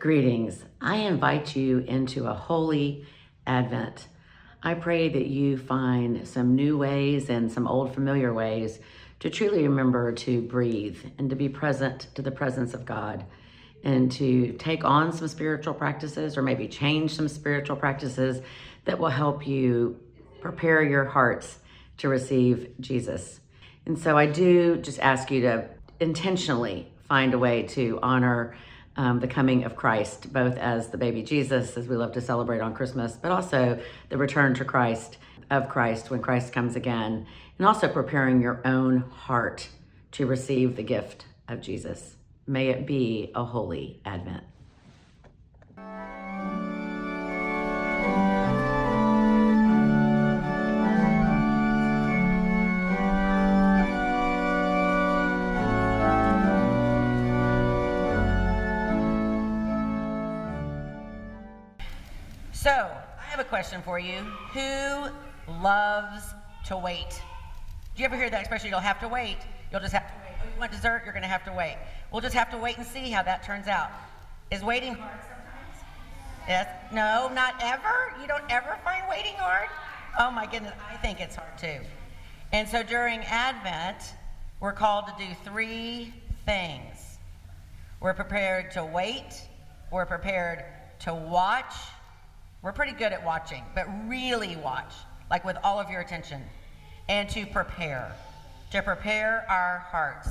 Greetings. I invite you into a holy Advent. I pray that you find some new ways and some old familiar ways to truly remember to breathe and to be present to the presence of God and to take on some spiritual practices or maybe change some spiritual practices that will help you prepare your hearts to receive Jesus. And so I do just ask you to intentionally find a way to honor um, the coming of Christ, both as the baby Jesus, as we love to celebrate on Christmas, but also the return to Christ of Christ when Christ comes again, and also preparing your own heart to receive the gift of Jesus. May it be a holy Advent. So, I have a question for you. Who loves to wait? Do you ever hear that expression? You'll have to wait. You'll just have to wait. Oh, you want dessert? You're going to have to wait. We'll just have to wait and see how that turns out. Is waiting hard sometimes? Yes. No, not ever. You don't ever find waiting hard. Oh my goodness, I think it's hard too. And so during Advent, we're called to do three things. We're prepared to wait. We're prepared to watch. We're pretty good at watching, but really watch, like with all of your attention. And to prepare, to prepare our hearts.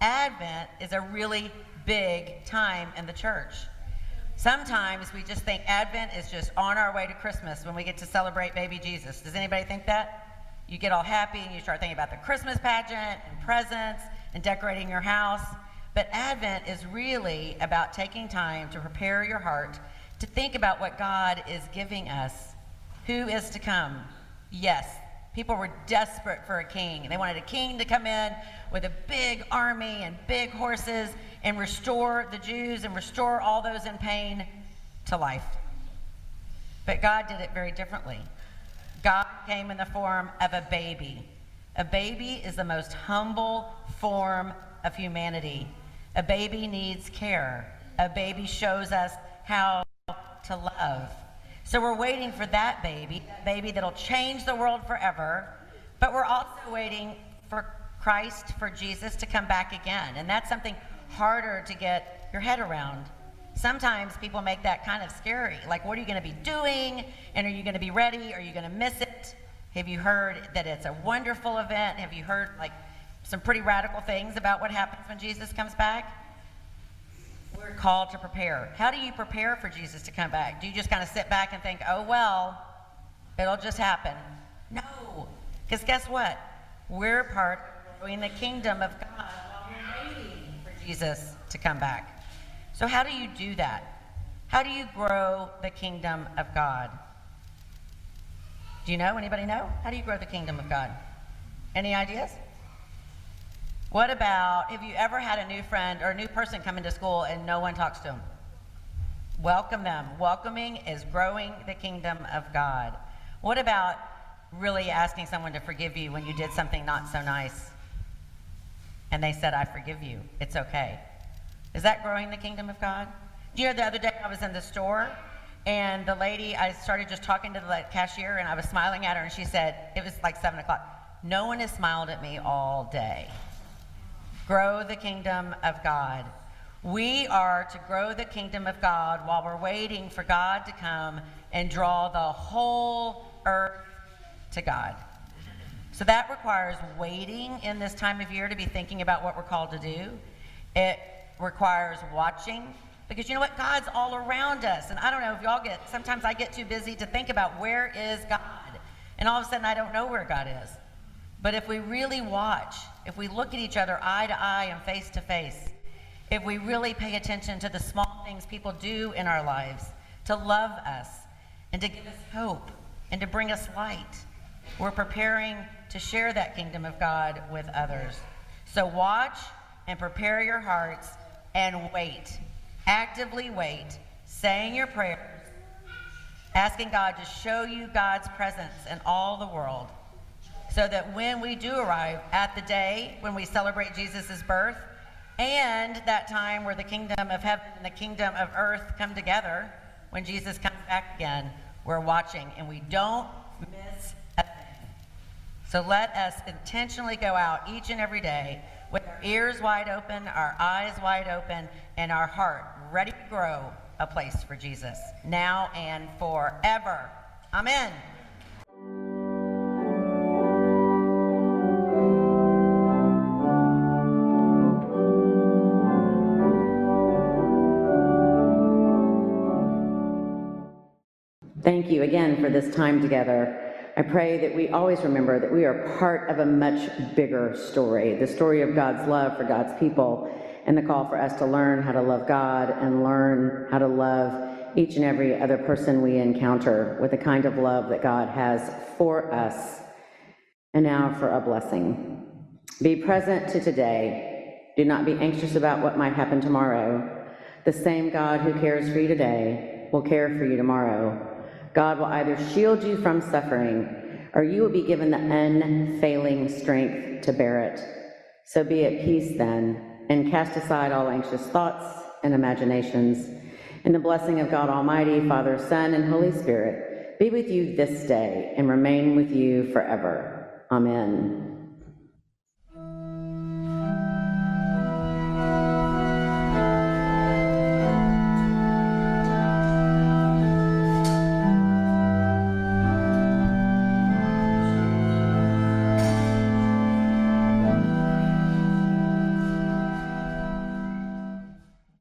Advent is a really big time in the church. Sometimes we just think Advent is just on our way to Christmas when we get to celebrate baby Jesus. Does anybody think that? You get all happy and you start thinking about the Christmas pageant and presents and decorating your house. But Advent is really about taking time to prepare your heart to think about what God is giving us. Who is to come? Yes, People were desperate for a king. They wanted a king to come in with a big army and big horses and restore the Jews and restore all those in pain to life. But God did it very differently. God came in the form of a baby. A baby is the most humble form of humanity. A baby needs care. A baby shows us how to love. So we're waiting for that baby, that baby that'll change the world forever. But we're also waiting for Christ, for Jesus to come back again. And that's something harder to get your head around. Sometimes people make that kind of scary. Like, what are you going to be doing? And are you going to be ready? Are you going to miss it? Have you heard that it's a wonderful event? Have you heard, like, some pretty radical things about what happens when Jesus comes back? We're called to prepare. How do you prepare for Jesus to come back? Do you just kind of sit back and think, oh, well, it'll just happen? No. Because guess what? We're part of growing the kingdom of God while we're waiting for Jesus to come back. So, how do you do that? How do you grow the kingdom of God? Do you know? Anybody know? How do you grow the kingdom of God? Any ideas? What about, have you ever had a new friend or a new person come into school and no one talks to them? Welcome them. Welcoming is growing the kingdom of God. What about really asking someone to forgive you when you did something not so nice? And they said, I forgive you. It's okay. Is that growing the kingdom of God? You know, the other day I was in the store and the lady, I started just talking to the cashier and I was smiling at her and she said, it was like seven o'clock. No one has smiled at me all day grow the kingdom of God. We are to grow the kingdom of God while we're waiting for God to come and draw the whole earth to God. So that requires waiting in this time of year to be thinking about what we're called to do. It requires watching because you know what? God's all around us. And I don't know if y'all get, sometimes I get too busy to think about where is God. And all of a sudden I don't know where God is. But if we really watch, if we look at each other eye to eye and face to face, if we really pay attention to the small things people do in our lives to love us and to give us hope and to bring us light, we're preparing to share that kingdom of God with others. So watch and prepare your hearts and wait. Actively wait, saying your prayers, asking God to show you God's presence in all the world so that when we do arrive at the day when we celebrate Jesus' birth, and that time where the kingdom of heaven and the kingdom of earth come together when Jesus comes back again. We're watching and we don't miss a thing. So let us intentionally go out each and every day with our ears wide open, our eyes wide open, and our heart ready to grow a place for Jesus now and forever. Amen. Thank you again for this time together. I pray that we always remember that we are part of a much bigger story the story of God's love for God's people, and the call for us to learn how to love God and learn how to love each and every other person we encounter with the kind of love that God has for us. And now for a blessing. Be present to today. Do not be anxious about what might happen tomorrow. The same God who cares for you today will care for you tomorrow. God will either shield you from suffering or you will be given the unfailing strength to bear it. So be at peace then, and cast aside all anxious thoughts and imaginations. And the blessing of God Almighty, Father, Son, and Holy Spirit be with you this day and remain with you forever. Amen.